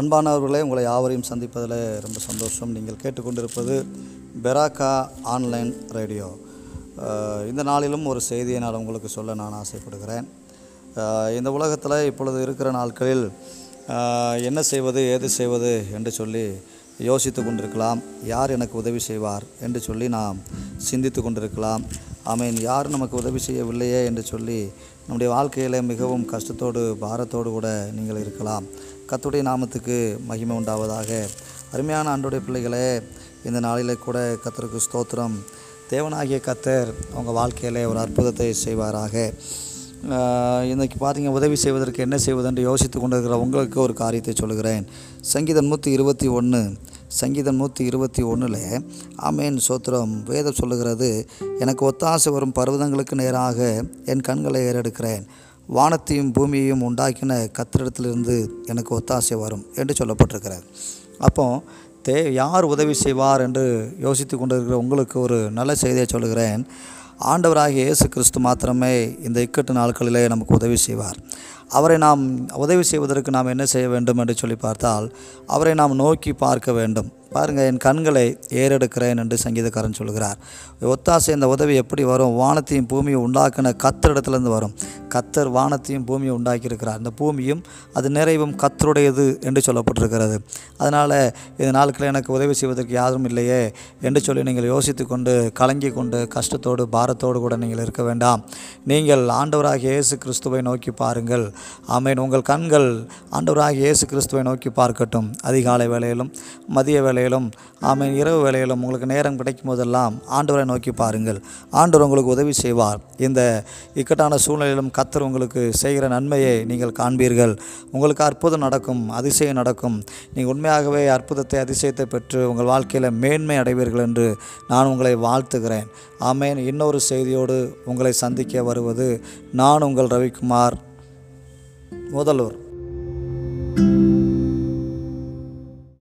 அன்பானவர்களே உங்களை யாவரையும் சந்திப்பதில் ரொம்ப சந்தோஷம். நீங்கள் கேட்டுக்கொண்டிருப்பது பெராக்கா ஆன்லைன் ரேடியோ. இந்த நாளிலும் ஒரு செய்தியை நான் உங்களுக்கு சொல்ல நான் ஆசைப்படுகிறேன். இந்த உலகத்தில் இப்பொழுது இருக்கிற நாட்களில் என்ன செய்வது ஏது செய்வது என்று சொல்லி யோசித்து கொண்டிருக்கலாம். யார் எனக்கு உதவி செய்வார் என்று சொல்லி நாம் சிந்தித்து கொண்டிருக்கலாம். ஆமீன். யார் நமக்கு உதவி செய்யவில்லையே என்று சொல்லி நம்முடைய வாழ்க்கையில் மிகவும் கஷ்டத்தோடு பாரத்தோடு கூட நீங்கள் இருக்கலாம். கத்துடைய நாமத்துக்கு மகிமை உண்டாவதாக. அருமையான அன்றுடைய பிள்ளைகளே இந்த நாளில் கூட கத்தருக்கு ஸ்தோத்திரம். தேவனாகிய கத்தர் அவங்க வாழ்க்கையிலே ஒரு அற்புதத்தை செய்வாராக. இன்றைக்கி பார்த்தீங்க உதவி செய்வதற்கு என்ன செய்வதென்று யோசித்து கொண்டிருக்கிற உங்களுக்கு ஒரு காரியத்தை சொல்லுகிறேன். சங்கீதம் நூற்றி இருபத்தி ஒன்று சங்கீதம் நூற்றி இருபத்தி ஒன்றில் ஆமேன் சோத்திரம் வேதம் சொல்லுகிறது எனக்கு ஒத்தாசை வரும் பர்வதங்களுக்கு நேராக என் கண்களை ஏறெடுக்கிறேன். வானத்தையும் பூமியையும் உண்டாக்கின கத்திரிடத்திலிருந்து எனக்கு ஒத்தாசை வரும் என்று சொல்லப்பட்டிருக்கிறார். அப்போ தே யார் உதவி செய்வார் என்று யோசித்து கொண்டிருக்கிற உங்களுக்கு ஒரு நல்ல செய்தியை சொல்கிறேன் ஆண்டவராகிய இயேசு கிறிஸ்து மாத்திரமே இந்த இக்கட்டு நாட்களிலே நமக்கு உதவி செய்வார். அவரை நாம் உதவி செய்வதற்கு நாம் என்ன செய்ய வேண்டும் என்று சொல்லி பார்த்தால் அவரை நாம் நோக்கி பார்க்க வேண்டும். பாருங்கள் என் கண்களை ஏறெடுக்கிறேன் என்று சங்கீதக்காரன் சொல்கிறார் ஒத்தாசை இந்த உதவி எப்படி வரும்? வானத்தையும் பூமியை உண்டாக்கின கத்தரிடத்துலேருந்து வரும். கத்தர் வானத்தையும் பூமியும் உண்டாக்கியிருக்கிறார். இந்த பூமியும் அது நிறைவும் கத்தருடையது என்று சொல்லப்பட்டிருக்கிறது. அதனால் இந்த நாட்களில் எனக்கு உதவி செய்வதற்கு யாரும் இல்லையே என்று சொல்லி நீங்கள் யோசித்து கொண்டு கலங்கி கொண்டு கஷ்டத்தோடு பாரத்தோடு கூட நீங்கள் இருக்க வேண்டாம். நீங்கள் ஆண்டவராக இயேசு கிறிஸ்துவை நோக்கி பாருங்கள். ஆமேன். உங்கள் கண்கள் ஆண்டவராக இயேசு கிறிஸ்துவை நோக்கி பார்க்கட்டும். அதிகாலை வேளையிலும் மதிய வேளையிலும் ஆமேன். இரவு வேளையிலும் உங்களுக்கு நேரம் கிடைக்கும் போதெல்லாம் ஆண்டவரை நோக்கி பாருங்கள். ஆண்டவர் உங்களுக்கு உதவி செய்வார். இந்த இக்கட்டான சூழ்நிலையிலும் கத்தர் உங்களுக்கு செய்கிற நன்மையை நீங்கள் காண்பீர்கள். உங்களுக்கு அற்புதம் நடக்கும் அதிசயம் நடக்கும். நீங்கள் உண்மையாகவே அற்புதத்தை அதிசயத்தை பெற்று உங்கள் வாழ்க்கையில் மேன்மை அடைவீர்கள் என்று நான் உங்களை வாழ்த்துகிறேன். ஆமேன். இன்னொரு செய்தியோடு உங்களை சந்திக்க வருவது நான் உங்கள் ரவிக்குமார் முதல்வர்.